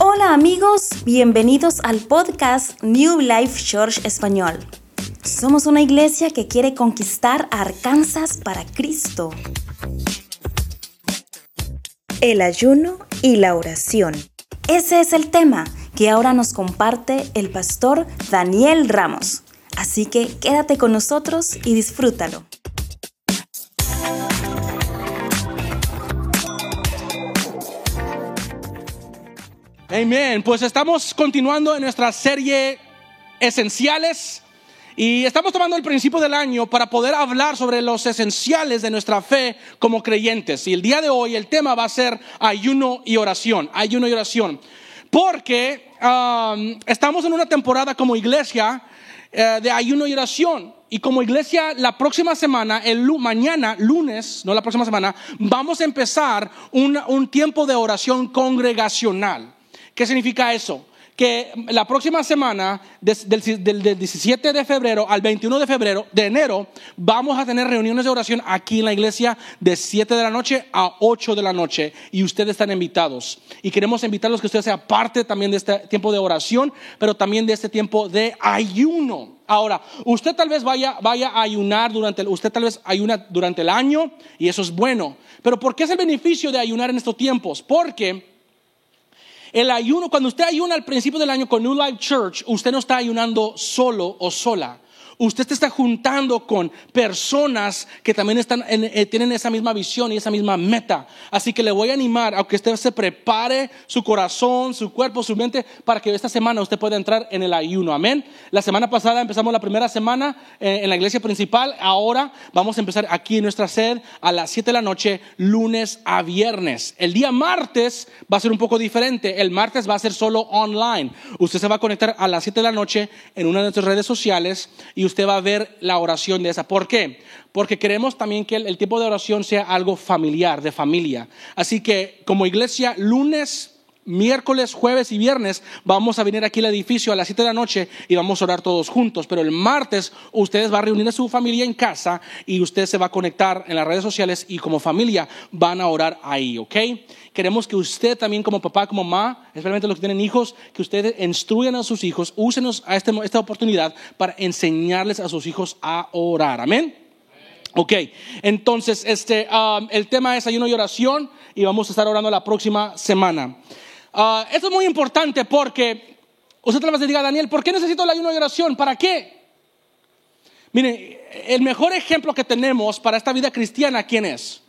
Hola amigos, bienvenidos al podcast New Life Church Español. Somos una iglesia que quiere conquistar Arkansas para Cristo. El ayuno y la oración. Ese es el tema que ahora nos comparte el pastor Daniel Ramos. Así que quédate con nosotros y disfrútalo. Amén. Pues estamos continuando en nuestra serie Esenciales y estamos tomando el principio del año para poder hablar sobre los esenciales de nuestra fe como creyentes. Y el día de hoy el tema va a ser ayuno y oración. Ayuno y oración. Porque um, estamos en una temporada como iglesia eh, de ayuno y oración. Y como iglesia, la próxima semana, el mañana, lunes, no la próxima semana, vamos a empezar un tiempo de oración congregacional. ¿Qué significa eso? Que la próxima semana, del, 17 de febrero al 21 de febrero, de enero, vamos a tener reuniones de oración aquí en la iglesia de 7 de la noche a 8 de la noche y ustedes están invitados. Y queremos invitarlos que ustedes sean parte también de este tiempo de oración, pero también de este tiempo de ayuno. Ahora, usted tal vez vaya, vaya a ayunar durante el, usted tal vez ayuna durante el año y eso es bueno. Pero ¿por qué es el beneficio de ayunar en estos tiempos? Porque el ayuno, cuando usted ayuna al principio del año con New Life Church, usted no está ayunando solo o sola usted está juntando con personas que también están eh, tienen esa misma visión y esa misma meta. Así que le voy a animar a que usted se prepare su corazón, su cuerpo, su mente, para que esta semana usted pueda entrar en el ayuno. Amén. La semana pasada empezamos la primera semana eh, en la iglesia principal. Ahora vamos a empezar aquí en nuestra sede a las 7 de la noche, lunes a viernes. El día martes va a ser un poco diferente. El martes va a ser solo online. Usted se va a conectar a las 7 de la noche en una de nuestras redes sociales y usted va a ver la oración de esa. ¿Por qué? Porque queremos también que el, tiempo de oración sea algo familiar, de familia. Así que como iglesia, lunes, miércoles, jueves y viernes vamos a venir aquí al edificio a las 7 de la noche y vamos a orar todos juntos. Pero el martes ustedes van a reunir a su familia en casa y usted se va a conectar en las redes sociales y como familia van a orar ahí, ¿ok? Queremos que usted también como papá, como mamá, especialmente los que tienen hijos, que ustedes instruyan a sus hijos, úsenos a este, esta oportunidad para enseñarles a sus hijos a orar. Amén. Ok, entonces este, um, el tema es ayuno y oración y vamos a estar orando la próxima semana. Uh, esto es muy importante porque usted tal vez diga, Daniel, ¿por qué necesito el ayuno y oración? ¿Para qué? Miren, el mejor ejemplo que tenemos para esta vida cristiana, ¿quién es?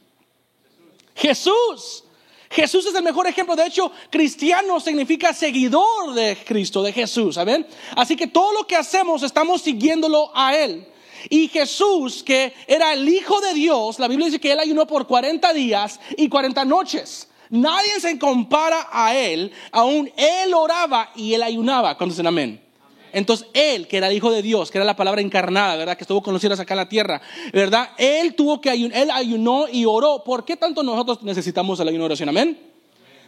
Jesús. Jesús es el mejor ejemplo. De hecho, cristiano significa seguidor de Cristo, de Jesús. ¿saben? Así que todo lo que hacemos estamos siguiéndolo a Él. Y Jesús, que era el Hijo de Dios, la Biblia dice que Él ayunó por 40 días y 40 noches. Nadie se compara a Él, aún Él oraba y Él ayunaba. Cuando dicen amén. Entonces Él, que era el Hijo de Dios, que era la palabra encarnada, ¿verdad? Que estuvo con los cielos acá en la tierra, ¿verdad? Él tuvo que ayunar, Él ayunó y oró. ¿Por qué tanto nosotros necesitamos el ayuno y oración? Amén.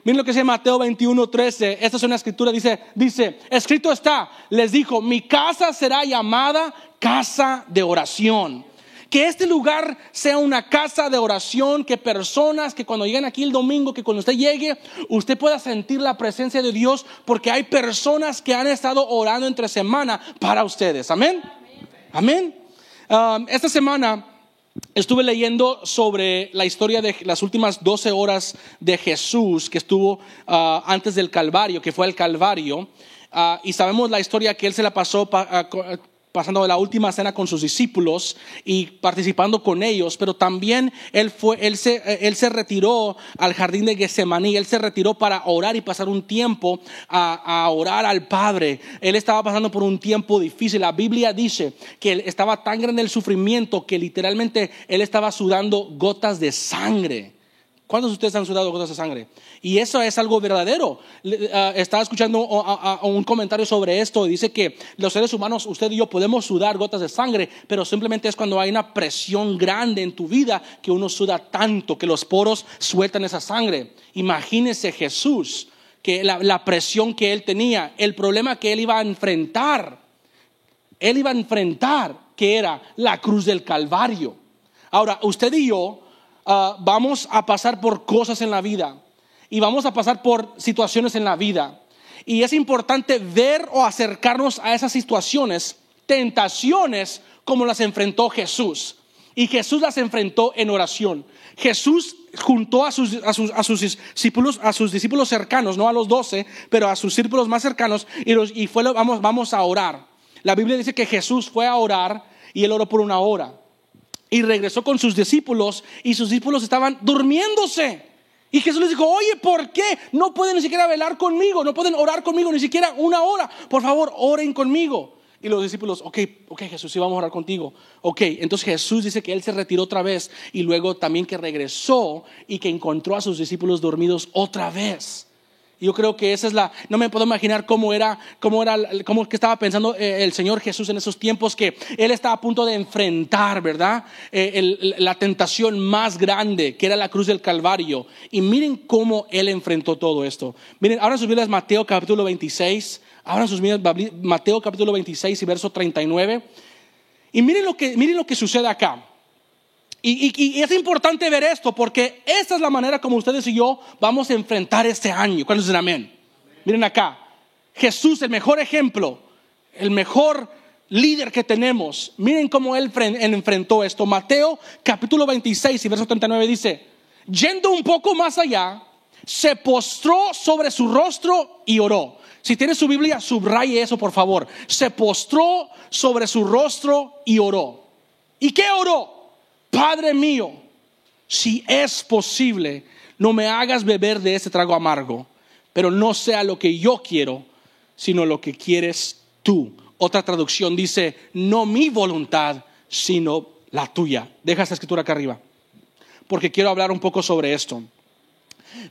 Miren lo que dice Mateo 21, 13. Esta es una escritura, dice, dice, escrito está, les dijo, mi casa será llamada casa de oración que este lugar sea una casa de oración, que personas que cuando lleguen aquí el domingo, que cuando usted llegue, usted pueda sentir la presencia de Dios, porque hay personas que han estado orando entre semana para ustedes. Amén. Amén. Um, esta semana estuve leyendo sobre la historia de las últimas 12 horas de Jesús que estuvo uh, antes del Calvario, que fue el Calvario. Uh, y sabemos la historia que él se la pasó uh, pasando la última cena con sus discípulos y participando con ellos, pero también él, fue, él, se, él se retiró al jardín de Getsemaní, él se retiró para orar y pasar un tiempo a, a, orar al Padre. Él estaba pasando por un tiempo difícil. La Biblia dice que él estaba tan grande el sufrimiento que literalmente él estaba sudando gotas de sangre. ¿Cuántos de ustedes han sudado gotas de sangre? Y eso es algo verdadero. Ah, estaba escuchando un comentario sobre esto. Dice que los seres humanos, usted y yo, podemos sudar gotas de sangre, pero simplemente es cuando hay una presión grande en tu vida que uno suda tanto que los poros sueltan esa sangre. Imagínese Jesús, que la, la presión que él tenía, el problema que él iba a enfrentar. Él iba a enfrentar que era la cruz del Calvario. Ahora, usted y yo ah, vamos a pasar por cosas en la vida y vamos a pasar por situaciones en la vida. Y es importante ver o acercarnos a esas situaciones, tentaciones como las enfrentó Jesús. Y Jesús las enfrentó en oración. Jesús juntó a sus, a sus, a sus discípulos, a sus discípulos cercanos, no a los doce, pero a sus discípulos más cercanos, y, los, fue, vamos, vamos a orar. La Biblia dice que Jesús fue a orar y él oró por una hora. Y regresó con sus discípulos y sus discípulos estaban durmiéndose. Y Jesús les dijo, oye, ¿por qué no pueden ni siquiera velar conmigo? No pueden orar conmigo ni siquiera una hora. Por favor, oren conmigo. Y los discípulos, ok, ok Jesús, sí vamos a orar contigo. Ok, entonces Jesús dice que él se retiró otra vez y luego también que regresó y que encontró a sus discípulos dormidos otra vez. Yo creo que esa es la, no me puedo imaginar cómo era, cómo era, cómo que estaba pensando eh, el Señor Jesús en esos tiempos que Él estaba a punto de enfrentar, ¿verdad? Eh, la tentación más grande, que era la cruz del Calvario. Y miren cómo Él enfrentó todo esto. Miren, ahora sus Biblias Mateo capítulo 26, ahora sus Biblias Mateo capítulo 26 y verso 39. Y miren lo que, miren lo que sucede acá. Y, es importante ver esto porque esta es la manera como ustedes y yo vamos a enfrentar este año. ¿Cuándo dicen amén? Miren acá, Jesús, el mejor ejemplo, el mejor líder que tenemos. Miren cómo él, enfrentó esto. Mateo capítulo 26 y verso 39 dice, yendo un poco más allá, se postró sobre su rostro y oró. Si tiene su Biblia, subraye eso por favor. Se postró sobre su rostro y oró. ¿Y qué oró? Padre mío, si es posible, no me hagas beber de este trago amargo, pero no sea lo que yo quiero, sino lo que quieres tú. Otra traducción dice, no mi voluntad, sino la tuya. Deja esta escritura acá arriba, porque quiero hablar un poco sobre esto.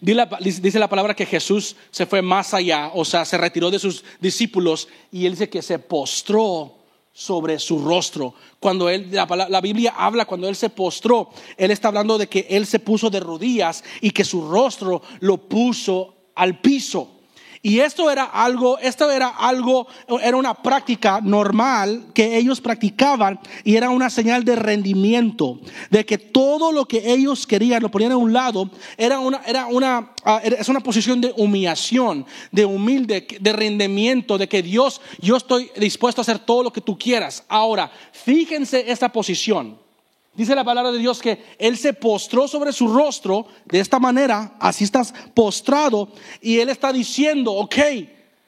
Dice la palabra que Jesús se fue más allá, o sea, se retiró de sus discípulos y él dice que se postró sobre su rostro. Cuando él, la, la, Biblia habla, cuando él se postró, él está hablando de que él se puso de rodillas y que su rostro lo puso al piso. Y esto era algo, esto era algo, era una práctica normal que ellos practicaban y era una señal de rendimiento, de que todo lo que ellos querían lo ponían a un lado, era una, era una, ah, es una posición de humillación, de humilde, de rendimiento, de que Dios, yo estoy dispuesto a hacer todo lo que tú quieras. Ahora, fíjense esta posición. Dice la palabra de Dios que Él se postró sobre su rostro de esta manera, así estás postrado, y Él está diciendo, ok,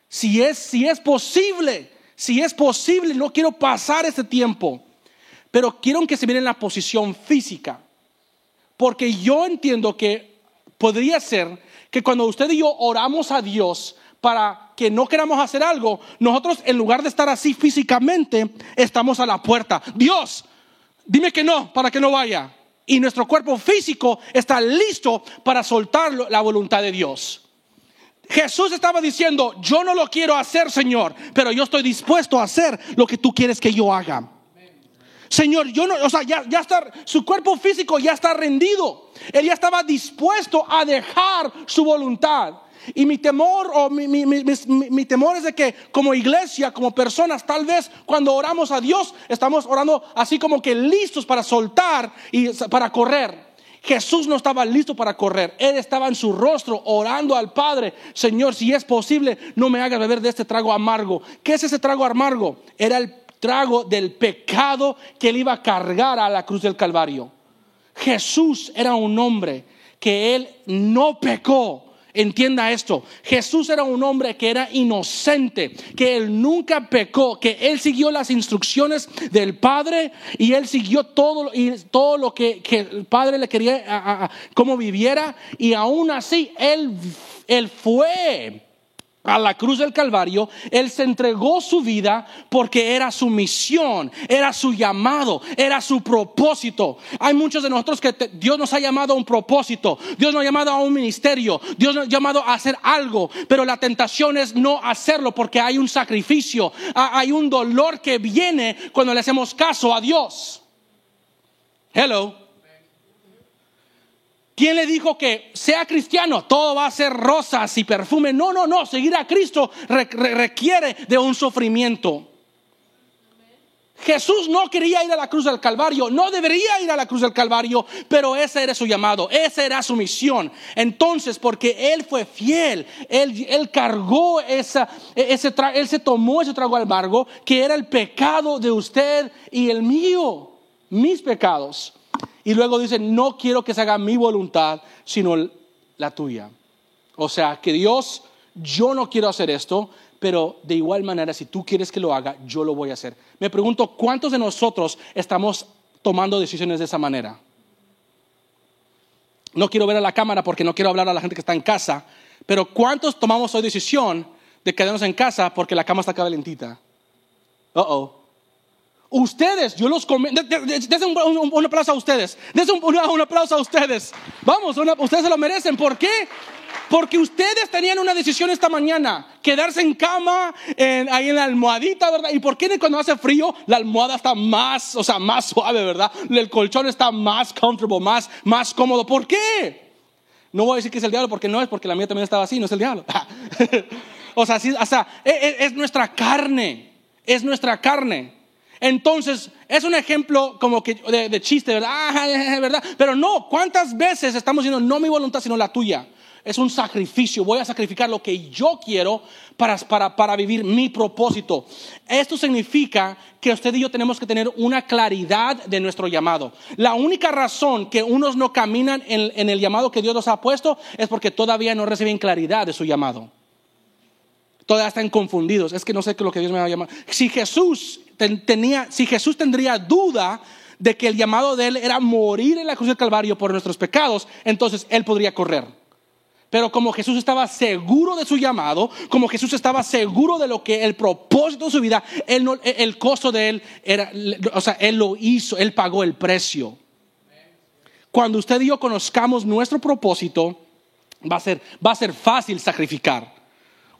si es, si es posible, si es posible, no quiero pasar este tiempo, pero quiero que se miren la posición física, porque yo entiendo que podría ser que cuando usted y yo oramos a Dios para que no queramos hacer algo, nosotros en lugar de estar así físicamente, estamos a la puerta. Dios, Dime que no, para que no vaya. Y nuestro cuerpo físico está listo para soltar la voluntad de Dios. Jesús estaba diciendo, yo no lo quiero hacer, Señor, pero yo estoy dispuesto a hacer lo que tú quieres que yo haga. Señor, yo no, o sea, ya, ya está, su cuerpo físico ya está rendido. Él ya estaba dispuesto a dejar su voluntad. Y mi temor o mi, temor es de que como iglesia, como personas, tal vez cuando oramos a Dios, estamos orando así como que listos para soltar y para correr. Jesús no estaba listo para correr. Él estaba en su rostro orando al Padre. Señor, si es posible, no me hagas beber de este trago amargo. ¿Qué es ese trago amargo? Era el trago del pecado que él iba a cargar a la cruz del Calvario. Jesús era un hombre que él no pecó Entienda esto, Jesús era un hombre que era inocente, que él nunca pecó, que él siguió las instrucciones del Padre y él siguió todo, y todo lo que, el Padre le quería, como viviera, y aún así él, él fue a la cruz del Calvario, Él se entregó su vida porque era su misión, era su llamado, era su propósito. Hay muchos de nosotros que Dios nos ha llamado a un propósito, Dios nos ha llamado a un ministerio, Dios nos ha llamado a hacer algo, pero la tentación es no hacerlo porque hay un sacrificio, hay un dolor que viene cuando le hacemos caso a Dios. Hello. ¿Quién le dijo que sea cristiano? Todo va a ser rosas y perfume. No, no, no. Seguir a Cristo requiere de un sufrimiento. Jesús no quería ir a la cruz del Calvario, no debería ir a la cruz del Calvario, pero ese era su llamado, esa era su misión. Entonces, porque Él fue fiel, Él, él cargó esa, ese Él se tomó ese trago amargo que era el pecado de usted y el mío, mis pecados. Y luego dice, no quiero que se haga mi voluntad, sino la tuya. O sea, que Dios, yo no quiero hacer esto, pero de igual manera, si tú quieres que lo haga, yo lo voy a hacer. Me pregunto, ¿cuántos de nosotros estamos tomando decisiones de esa manera? No quiero ver a la cámara porque no quiero hablar a la gente que está en casa, pero ¿cuántos tomamos hoy decisión de quedarnos en casa porque la cama está calentita? Uh oh. Ustedes, yo los comento. Dense un, aplauso a ustedes. Dense un, aplauso a ustedes. Vamos, ustedes se lo merecen. ¿Por qué? Porque ustedes tenían una decisión esta mañana, quedarse en cama, ahí en la almohadita, ¿verdad? ¿Y por qué cuando hace frío la almohada está más, o sea, más suave, ¿verdad? El colchón está más comfortable, más, más cómodo. ¿Por qué? No voy a decir que es el diablo porque no es, porque la mía también estaba así, no es el diablo. o sea, o sea e, e, es, nuestra carne, es nuestra carne. Entonces, es un ejemplo como que de, chiste, ¿verdad? Ah, ¿verdad? Pero no, ¿cuántas veces estamos diciendo no mi voluntad, sino la tuya? es un sacrificio. Voy a sacrificar lo que yo quiero para, para, vivir mi propósito. Esto significa que usted y yo tenemos que tener una claridad de nuestro llamado. La única razón que unos no caminan en, en el llamado que Dios nos ha puesto es porque todavía no reciben claridad de su llamado. Todavía están confundidos. Es que no sé qué es lo que Dios me va a llamar. Si Jesús tenía, si Jesús tendría duda de que el llamado de él era morir en la cruz del Calvario por nuestros pecados, entonces él podría correr. Pero como Jesús estaba seguro de su llamado, como Jesús estaba seguro de lo que el propósito de su vida, el costo de él era, o sea, él lo hizo, él pagó el precio. Cuando usted y yo conozcamos nuestro propósito, va a ser, va a ser fácil sacrificar.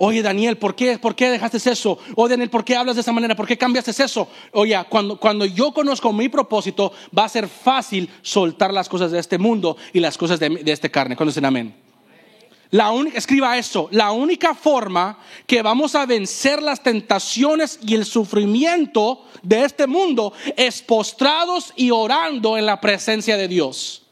Oye, Daniel, ¿por qué, ¿por qué dejaste eso? Oye, Daniel, ¿por qué hablas de esa manera? ¿Por qué cambiaste eso? Oye, cuando, cuando yo conozco mi propósito, va a ser fácil soltar las cosas de este mundo y las cosas de, de este carne. Cuando dicen amén. La escriba eso, la única forma que vamos a vencer las tentaciones y el sufrimiento de este mundo es postrados y orando en la presencia de Dios.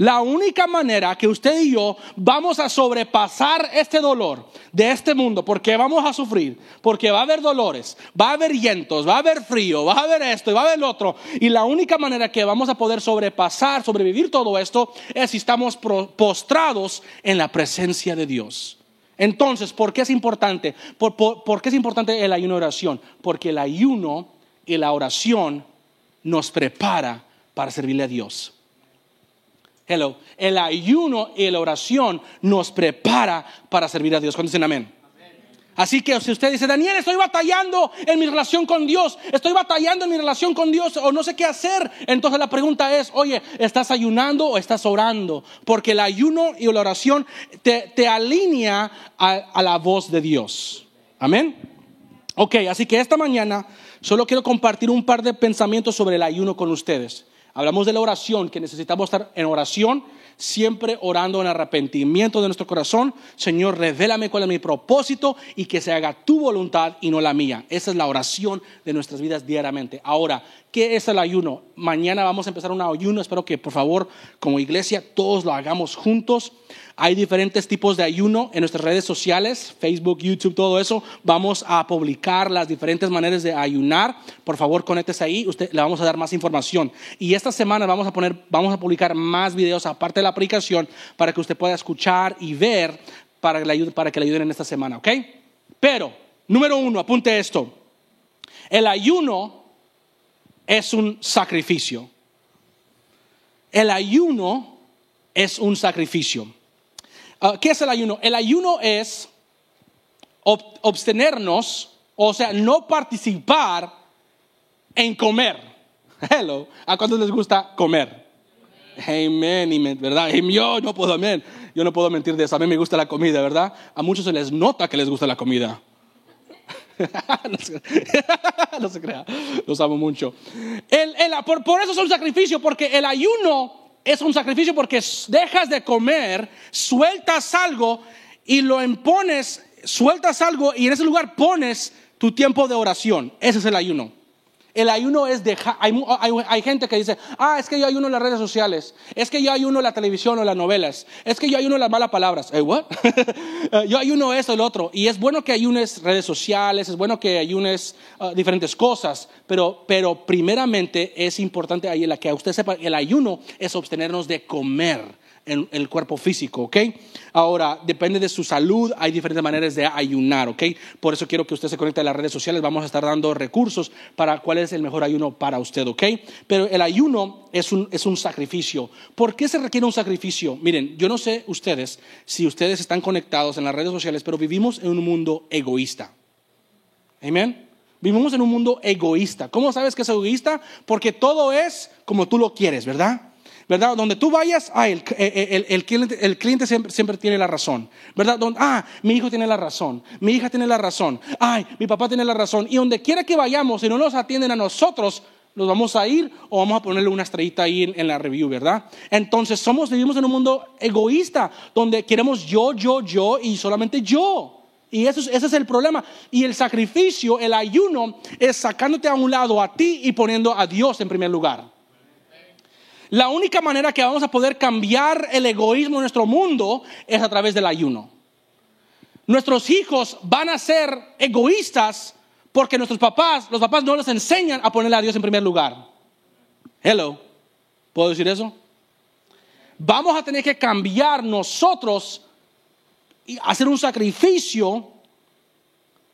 La única manera que usted y yo vamos a sobrepasar este dolor de este mundo, porque vamos a sufrir, porque va a haber dolores, va a haber llantos, va a haber frío, va a haber esto y va a haber lo otro. Y la única manera que vamos a poder sobrepasar, sobrevivir todo esto, es si estamos postrados en la presencia de Dios. Entonces, ¿por qué es importante? ¿Por, qué es importante el ayuno y oración? Porque el ayuno y la oración nos prepara para servirle a Dios. Hello. El ayuno y la oración nos prepara para servir a Dios. Cuando dicen amén. Así que si usted dice, Daniel, estoy batallando en mi relación con Dios, estoy batallando en mi relación con Dios o no sé qué hacer, entonces la pregunta es, oye, ¿estás ayunando o estás orando? Porque el ayuno y la oración te, alinea a, a la voz de Dios. Amén. Ok, así que esta mañana solo quiero compartir un par de pensamientos sobre el ayuno con ustedes. Hablamos de la oración, que necesitamos estar en oración, siempre orando en arrepentimiento de nuestro corazón. Señor, revélame cuál es mi propósito y que se haga tu voluntad y no la mía. Esa es la oración de nuestras vidas diariamente. Ahora, ¿qué es el ayuno? Mañana vamos a empezar un ayuno. Espero que por favor, como iglesia, todos lo hagamos juntos. Hay diferentes tipos de ayuno en nuestras redes sociales, Facebook, YouTube, todo eso. Vamos a publicar las diferentes maneras de ayunar. Por favor, conéctese ahí, usted le vamos a dar más información. Y esta semana vamos a poner, vamos a publicar más videos aparte de la aplicación para que usted pueda escuchar y ver para que le, ayude, para que le ayuden en esta semana, ¿ok? Pero, número uno, apunte esto. El ayuno es un sacrificio. El ayuno es un sacrificio. Ah, ¿Qué es el ayuno? El ayuno es abstenernos, o sea, no participar en comer. Hello, ¿a cuántos les gusta comer? Amén, ¿verdad? Yo no puedo, amén. Yo no puedo mentir de eso. A mí me gusta la comida, ¿verdad? A muchos se les nota que les gusta la comida. no, se, crea, los amo mucho. por, por eso es un sacrificio, porque el ayuno es un sacrificio porque dejas de comer, sueltas algo y lo impones, sueltas algo y en ese lugar pones tu tiempo de oración. Ese es el ayuno. El ayuno es dejar, hay, hay, hay, gente que dice, ah, es que yo ayuno en las redes sociales, es que yo ayuno en la televisión o las novelas, es que yo ayuno en las malas palabras. ¿Eh, what? yo ayuno eso, el otro. Y es bueno que ayunes redes sociales, es bueno que ayunes uh, diferentes cosas, pero, pero primeramente es importante ahí la que usted sepa, el ayuno es abstenernos de comer en el cuerpo físico, ¿ok? Ahora, depende de su salud, hay diferentes maneras de ayunar, ¿ok? Por eso quiero que usted se conecte a las redes sociales, vamos a estar dando recursos para cuál es el mejor ayuno para usted, ¿ok? Pero el ayuno es un, es un sacrificio. ¿Por qué se requiere un sacrificio? Miren, yo no sé ustedes si ustedes están conectados en las redes sociales, pero vivimos en un mundo egoísta. ¿Amén? Vivimos en un mundo egoísta. ¿Cómo sabes que es egoísta? Porque todo es como tú lo quieres, ¿verdad? ¿Verdad? Donde tú vayas, ah, el, el, cliente, el cliente siempre, siempre, tiene la razón, ¿verdad? Donde, ah, mi hijo tiene la razón, mi hija tiene la razón, ay, mi papá tiene la razón. Y donde quiera que vayamos, si no nos atienden a nosotros, nos vamos a ir o vamos a ponerle una estrellita ahí en, la review, ¿verdad? Entonces somos, vivimos en un mundo egoísta, donde queremos yo, yo, yo y solamente yo. Y eso, ese es el problema. Y el sacrificio, el ayuno, es sacándote a un lado a ti y poniendo a Dios en primer lugar. La única manera que vamos a poder cambiar el egoísmo en nuestro mundo es a través del ayuno. Nuestros hijos van a ser egoístas porque nuestros papás, los papás no les enseñan a ponerle a Dios en primer lugar. Hello, ¿puedo decir eso? Vamos a tener que cambiar nosotros y hacer un sacrificio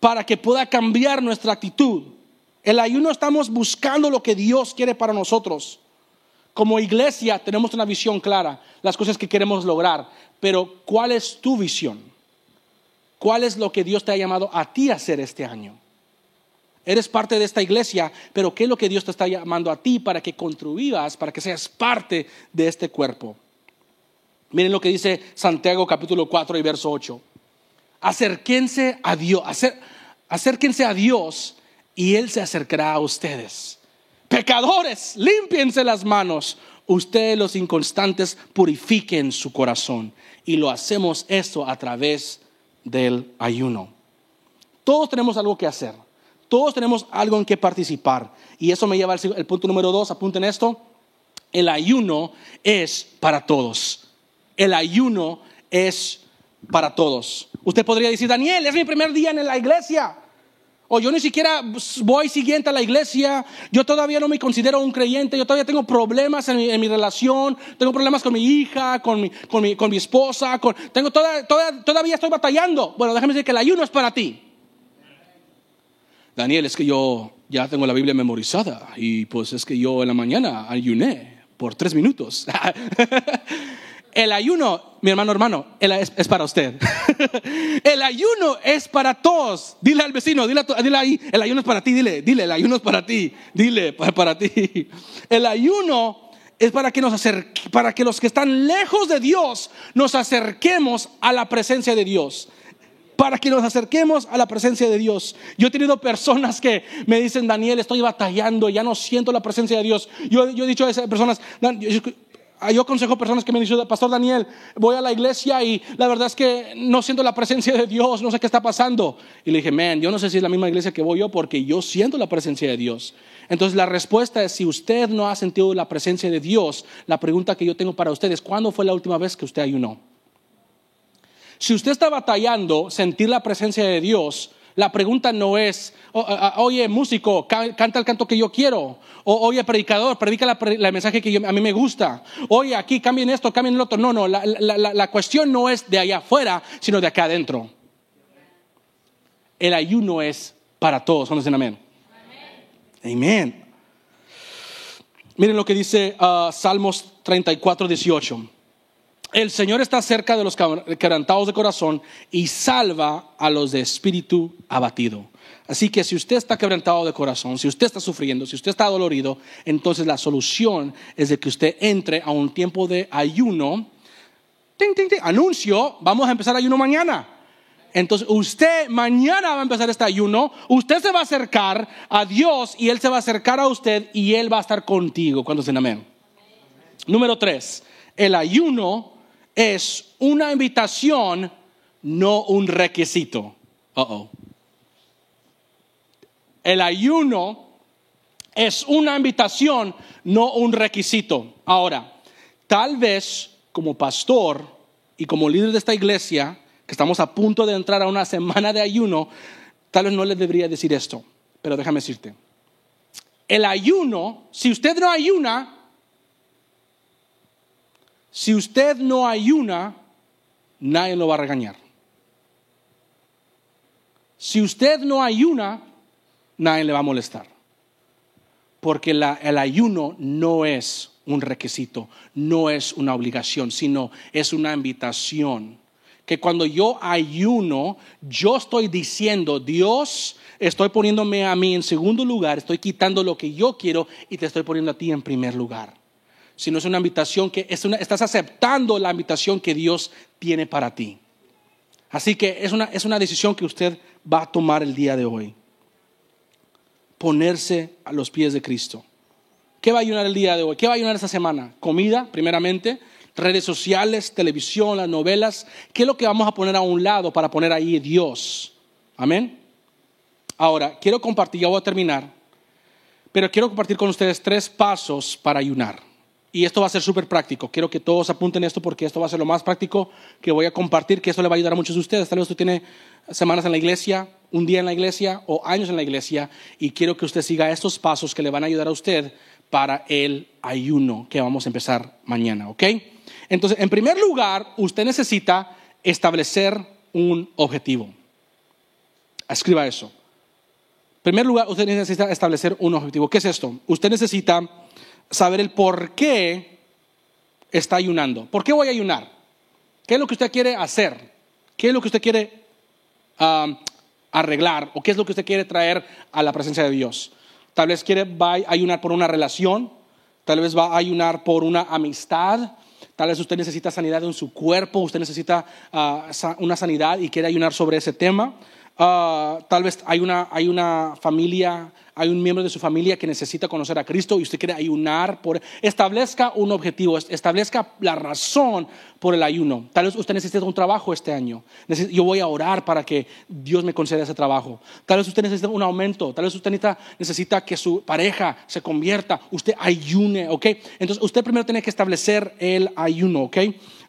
para que pueda cambiar nuestra actitud. El ayuno estamos buscando lo que Dios quiere para nosotros. Como iglesia tenemos una visión clara, las cosas que queremos lograr, pero ¿cuál es tu visión? ¿Cuál es lo que Dios te ha llamado a ti a hacer este año? Eres parte de esta iglesia, pero ¿qué es lo que Dios te está llamando a ti para que contribuyas, para que seas parte de este cuerpo? Miren lo que dice Santiago capítulo 4 y verso 8. Acérquense a Dios, acérquense a Dios y Él se acercará a ustedes. Pecadores, límpiense las manos. Ustedes los inconstantes purifiquen su corazón. Y lo hacemos esto a través del ayuno. Todos tenemos algo que hacer. Todos tenemos algo en que participar. Y eso me lleva al punto número dos. Apunten esto. El ayuno es para todos. El ayuno es para todos. Usted podría decir, Daniel, es mi primer día en la iglesia. O yo ni siquiera voy siguiente a la iglesia, yo todavía no me considero un creyente, yo todavía tengo problemas en mi, relación, tengo problemas con mi hija, con mi, con mi, con mi esposa, tengo todavía estoy batallando. Bueno, déjame decir que el ayuno es para ti. Daniel, es que yo ya tengo la Biblia memorizada y pues es que yo en la mañana ayuné por tres minutos. El ayuno, mi hermano hermano, es, para usted. el ayuno es para todos. Dile al vecino, dile, dile, ahí, el ayuno es para ti, dile, dile, el ayuno es para ti, dile, para, para ti. El ayuno es para que, nos para que los que están lejos de Dios nos acerquemos a la presencia de Dios para que nos acerquemos a la presencia de Dios. Yo he tenido personas que me dicen, Daniel, estoy batallando, ya no siento la presencia de Dios. Yo, yo he dicho a esas personas, yo aconsejo personas que me dicen, Pastor Daniel, voy a la iglesia y la verdad es que no siento la presencia de Dios, no sé qué está pasando. Y le dije, man, yo no sé si es la misma iglesia que voy yo porque yo siento la presencia de Dios. Entonces la respuesta es, si usted no ha sentido la presencia de Dios, la pregunta que yo tengo para usted es, ¿cuándo fue la última vez que usted ayunó? Si usted está batallando sentir la presencia de Dios, la pregunta no es, oye, músico, canta el canto que yo quiero. O, oye, predicador, predica el mensaje que a mí me gusta. Oye, aquí cambien esto, cambien el otro. No, no, la, cuestión no es de allá afuera, sino de acá adentro. El ayuno es para todos. ¿Dónde dicen amén? Amén. Miren lo que dice uh, Salmos 34, 18 el Señor está cerca de los quebrantados de corazón y salva a los de espíritu abatido. Así que si usted está quebrantado de corazón, si usted está sufriendo, si usted está dolorido, entonces la solución es de que usted entre a un tiempo de ayuno. Anuncio, vamos a empezar ayuno mañana. Entonces usted mañana va a empezar este ayuno, usted se va a acercar a Dios y Él se va a acercar a usted y Él va a estar contigo. cuando se amén? Número tres, el ayuno es una invitación, no un requisito. Uh -oh. El ayuno Es una invitación, no un requisito. Ahora, tal vez como pastor y como líder de esta iglesia, que estamos a punto de entrar a una semana de ayuno, tal vez no le debería decir esto, pero déjame decirte. El ayuno, si usted no ayuna, si usted no ayuna, nadie lo va a regañar. Si usted no ayuna, nadie le va a molestar. Porque el ayuno no es un requisito, no es una obligación, sino es una invitación. Que cuando yo ayuno, yo estoy diciendo, Dios, estoy poniéndome a mí en segundo lugar, estoy quitando lo que yo quiero y te estoy poniendo a ti en primer lugar. Sino es una invitación que estás aceptando la invitación que Dios tiene para ti. Así que es una, es una decisión que usted va a tomar el día de hoy. Ponerse a los pies de Cristo. ¿Qué va a ayunar el día de hoy? ¿Qué va a ayunar esta semana? Comida, primeramente, redes sociales, televisión, las novelas. ¿Qué es lo que vamos a poner a un lado para poner ahí Dios? Amén. Ahora, quiero compartir, ya voy a terminar, pero quiero compartir con ustedes tres pasos para ayunar. Y esto va a ser súper práctico. Quiero que todos apunten esto porque esto va a ser lo más práctico que voy a compartir, que esto le va a ayudar a muchos de ustedes. Tal vez usted tiene semanas en la iglesia, un día en la iglesia o años en la iglesia y quiero que usted siga estos pasos que le van a ayudar a usted para el ayuno que vamos a empezar mañana, ¿ok? Entonces, en primer lugar, usted necesita establecer un objetivo. Escriba eso. En primer lugar, usted necesita establecer un objetivo. ¿Qué es esto? Usted necesita saber el por qué está ayunando. ¿Por qué voy a ayunar? ¿Qué es lo que usted quiere hacer? ¿Qué es lo que usted quiere arreglar? ¿O qué es lo que usted quiere traer a la presencia de Dios? Tal vez quiere va a ayunar por una relación, tal vez va a ayunar por una amistad, tal vez usted necesita sanidad en su cuerpo, usted necesita ah, una sanidad y quiere ayunar sobre ese tema. Ah, tal vez hay una, hay una familia, hay un miembro de su familia que necesita conocer a Cristo y usted quiere ayunar por... Establezca un objetivo, establezca la razón por el ayuno. Tal vez usted necesita un trabajo este año. Yo voy a orar para que Dios me conceda ese trabajo. Tal vez usted necesita un aumento. Tal vez usted necesita, necesita que su pareja se convierta. Usted ayune, ¿ok? Entonces usted primero tiene que establecer el ayuno, ¿ok?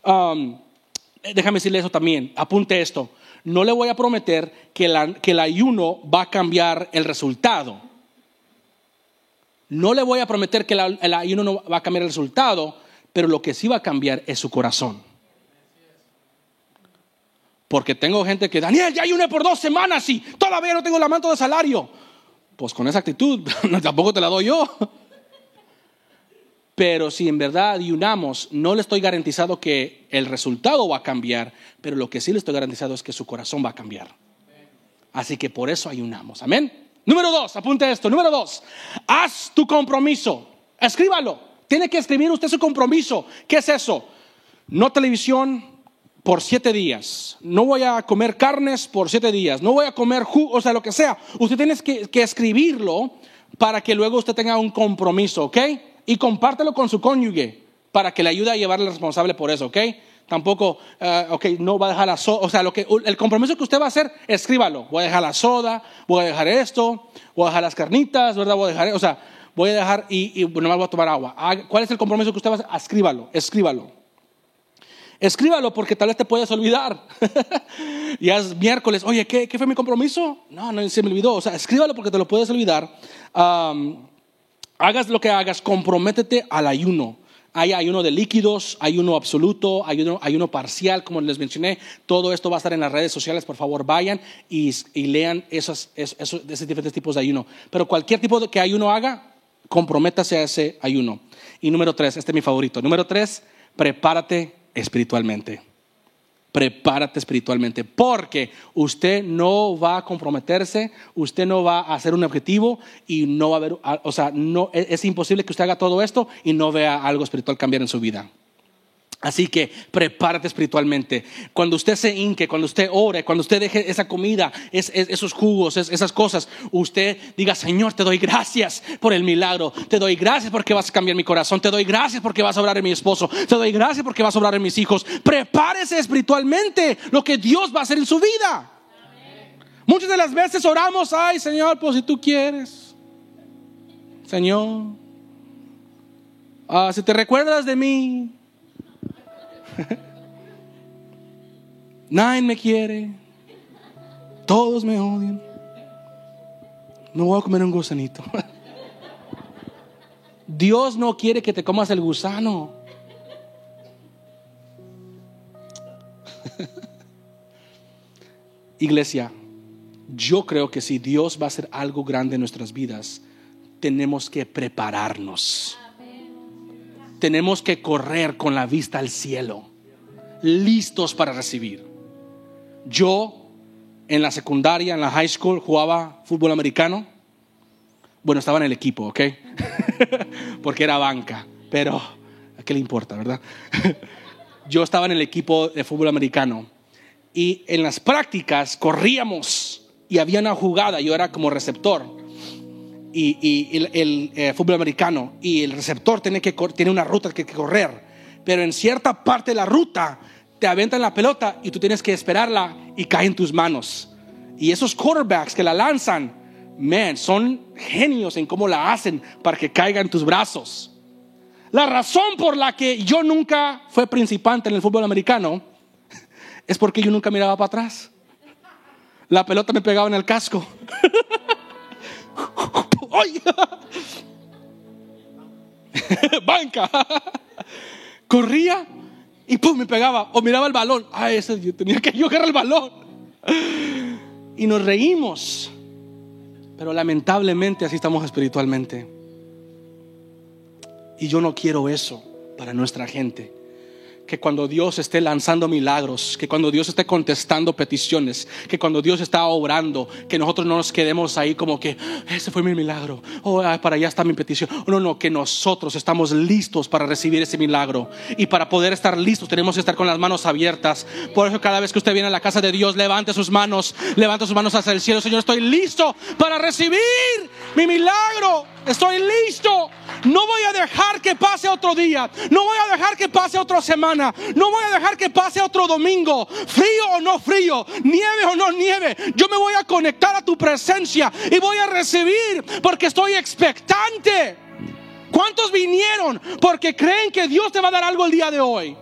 Um, déjame decirle eso también. Apunte esto no le voy a prometer que, el ayuno va a cambiar el resultado. No le voy a prometer que el ayuno no va a cambiar el resultado, pero lo que sí va a cambiar es su corazón. Porque tengo gente que, Daniel, ya ayuné por dos semanas y todavía no tengo la manto de salario. Pues con esa actitud tampoco te la doy yo. Pero si en verdad ayunamos, no le estoy garantizado que el resultado va a cambiar, pero lo que sí le estoy garantizado es que su corazón va a cambiar. Así que por eso ayunamos. Amén. Número dos, apunte esto. Número dos, haz tu compromiso. Escríbalo. Tiene que escribir usted su compromiso. ¿Qué es eso? No televisión por siete días. No voy a comer carnes por siete días. No voy a comer jugo, o sea, lo que sea. Usted tiene que, que escribirlo para que luego usted tenga un compromiso, ¿ok? Y compártelo con su cónyuge para que le ayude a llevar el responsable por eso, ¿ok? Tampoco, uh, ok, no va a dejar la soda, o sea, lo que, el compromiso que usted va a hacer, escríbalo. Voy a dejar la soda, voy a dejar esto, voy a dejar las carnitas, ¿verdad? Voy a dejar, o sea, voy a dejar y, y bueno, voy a tomar agua. ¿Cuál es el compromiso que usted va a hacer? Escríbalo, escríbalo. Escríbalo porque tal vez te puedes olvidar. ya es miércoles, oye, ¿qué, ¿qué, fue mi compromiso? No, no se me olvidó. O sea, escríbalo porque te lo puedes olvidar. Um, hagas lo que hagas, comprométete al ayuno. Hay ayuno de líquidos, ayuno absoluto, ayuno, ayuno parcial, como les mencioné. Todo esto va a estar en las redes sociales. Por favor, vayan y, lean esos, esos, diferentes tipos de ayuno. Pero cualquier tipo de que ayuno haga, comprométase a ese ayuno. Y número tres, este es mi favorito. Número tres, prepárate espiritualmente prepárate espiritualmente, porque usted no va a comprometerse, usted no va a hacer un objetivo y no va a haber, o sea, no, es imposible que usted haga todo esto y no vea algo espiritual cambiar en su vida. Así que prepárate espiritualmente. Cuando usted se hinque, cuando usted ore, cuando usted deje esa comida, esos jugos, esas cosas, usted diga, Señor, te doy gracias por el milagro. Te doy gracias porque vas a cambiar mi corazón. Te doy gracias porque vas a obrar en mi esposo. Te doy gracias porque vas a obrar en mis hijos. Prepárese espiritualmente lo que Dios va a hacer en su vida. Muchas de las veces oramos, ay Señor, pues si tú quieres. Señor, ah, si te recuerdas de mí, nadie me quiere, todos me odian, no voy a comer un gusanito. Dios no quiere que te comas el gusano. Iglesia, yo creo que si Dios va a hacer algo grande en nuestras vidas, tenemos que prepararnos. Tenemos que correr con la vista al cielo, listos para recibir. Yo en la secundaria, en la high school, jugaba fútbol americano. Bueno, estaba en el equipo, ¿ok? Porque era banca, pero ¿a qué le importa, verdad? Yo estaba en el equipo de fútbol americano y en las prácticas corríamos y había una jugada, yo era como receptor y, el, eh, fútbol americano y el receptor tiene, que, tiene una ruta que, que correr, pero en cierta parte de la ruta te aventan la pelota y tú tienes que esperarla y cae en tus manos. Y esos quarterbacks que la lanzan, man, son genios en cómo la hacen para que caiga en tus brazos. La razón por la que yo nunca fue principante en el fútbol americano es porque yo nunca miraba para atrás. La pelota me pegaba en el casco. Banca. Corría y pum, me pegaba. O miraba el balón. Ah, ese yo tenía que yo agarrar el balón. Y nos reímos. Pero lamentablemente así estamos espiritualmente. Y yo no quiero eso para nuestra gente que cuando Dios esté lanzando milagros, que cuando Dios esté contestando peticiones, que cuando Dios está obrando, que nosotros no nos quedemos ahí como que ese fue mi milagro, oh, para allá está mi petición. No, no, que nosotros estamos listos para recibir ese milagro y para poder estar listos tenemos que estar con las manos abiertas. Por eso cada vez que usted viene a la casa de Dios, levante sus manos, levante sus manos hacia el cielo, Señor, estoy listo para recibir mi milagro. Estoy listo. No voy a dejar que pase otro día. No voy a dejar que pase otra semana. No voy a dejar que pase otro domingo. Frío o no frío. Nieve o no nieve. Yo me voy a conectar a tu presencia y voy a recibir porque estoy expectante. ¿Cuántos vinieron porque creen que Dios te va a dar algo el día de hoy?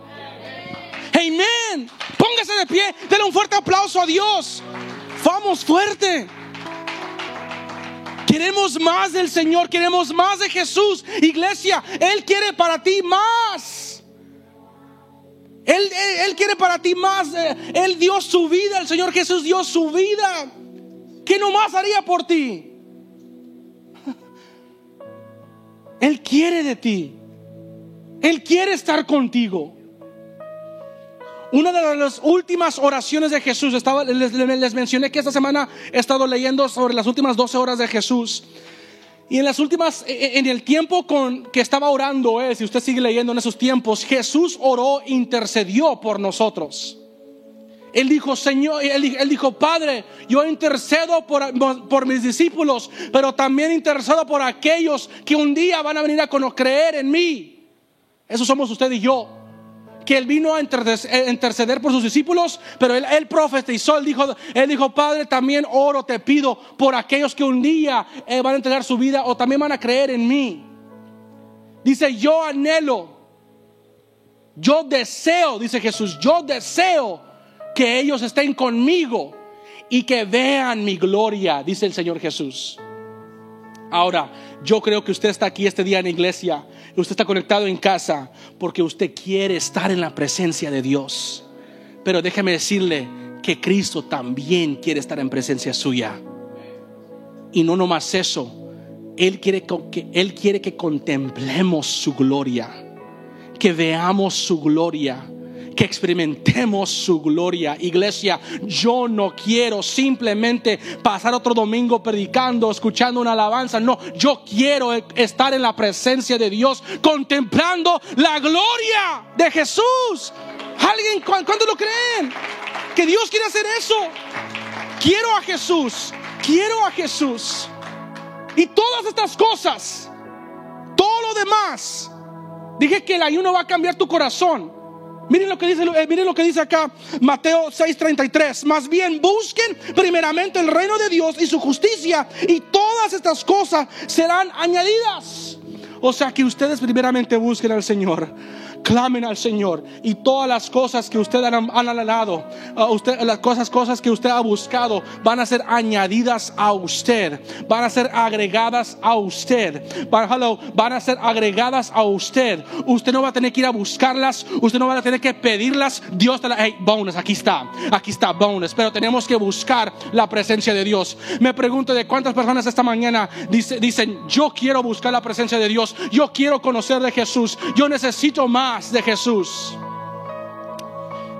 Amén. Póngase de pie. Denle un fuerte aplauso a Dios. Vamos fuerte. Queremos más del Señor, queremos más de Jesús. Iglesia, Él quiere para ti más. Él, él, quiere para ti más. Eh, él dio su vida, el Señor Jesús dio su vida. ¿Qué más haría por ti? Él quiere de ti. Él quiere estar contigo. Una de las últimas oraciones de Jesús, estaba, les, mencioné que esta semana he estado leyendo sobre las últimas 12 horas de Jesús. Y en las últimas, e, e, en el tiempo con que estaba orando, eh, si usted sigue leyendo en esos tiempos, Jesús oró, intercedió por nosotros. Él dijo, Señor, él, dijo, Padre, yo intercedo por, por, mis discípulos, pero también intercedo por aquellos que un día van a venir a creer en mí. Eso somos usted y yo que él vino a interceder por sus discípulos, pero él, él profetizó, él dijo, él dijo, Padre, también oro, te pido por aquellos que un día eh, van a entregar su vida o también van a creer en mí. Dice, yo anhelo, yo deseo, dice Jesús, yo deseo que ellos estén conmigo y que vean mi gloria, dice el Señor Jesús. Ahora, yo creo que usted está aquí este día en la iglesia, usted está conectado en casa porque usted quiere estar en la presencia de Dios. Pero déjeme decirle que Cristo también quiere estar en presencia suya. Y no nomás eso, Él quiere que, Él quiere que contemplemos su gloria, que veamos su gloria que experimentemos su gloria. Iglesia, yo no quiero simplemente pasar otro domingo predicando, escuchando una alabanza. No, yo quiero estar en la presencia de Dios, contemplando la gloria de Jesús. ¿Alguien cuánto lo creen? Que Dios quiere hacer eso. Quiero a Jesús. Quiero a Jesús. Y todas estas cosas, todo lo demás, dije que el ayuno va a cambiar tu corazón. Miren lo que dice, eh, miren lo que dice acá Mateo 6:33. Más bien busquen primeramente el reino de Dios y su justicia y todas estas cosas serán añadidas. O sea que ustedes primeramente busquen al Señor clamen al Señor y todas las cosas que usted han, usted, las cosas, cosas que usted ha buscado, van a ser añadidas a usted, van a ser agregadas a usted, van, van a ser agregadas a usted. Usted no va a tener que ir a buscarlas, usted no va a tener que pedirlas. Dios te la, hey, bonus, aquí está, aquí está, bonus. Pero tenemos que buscar la presencia de Dios. Me pregunto de cuántas personas esta mañana dicen, yo quiero buscar la presencia de Dios, yo quiero conocer de Jesús, yo necesito más de Jesús.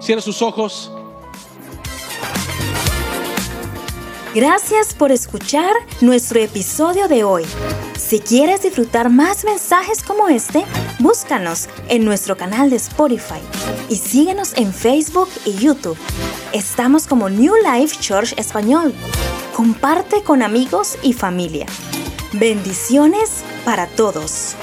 Cierra sus ojos. Gracias por escuchar nuestro episodio de hoy. Si quieres disfrutar más mensajes como este, búscanos en nuestro canal de Spotify y síguenos en Facebook y YouTube. Estamos como New Life Church Español. Comparte con amigos y familia. Bendiciones para todos.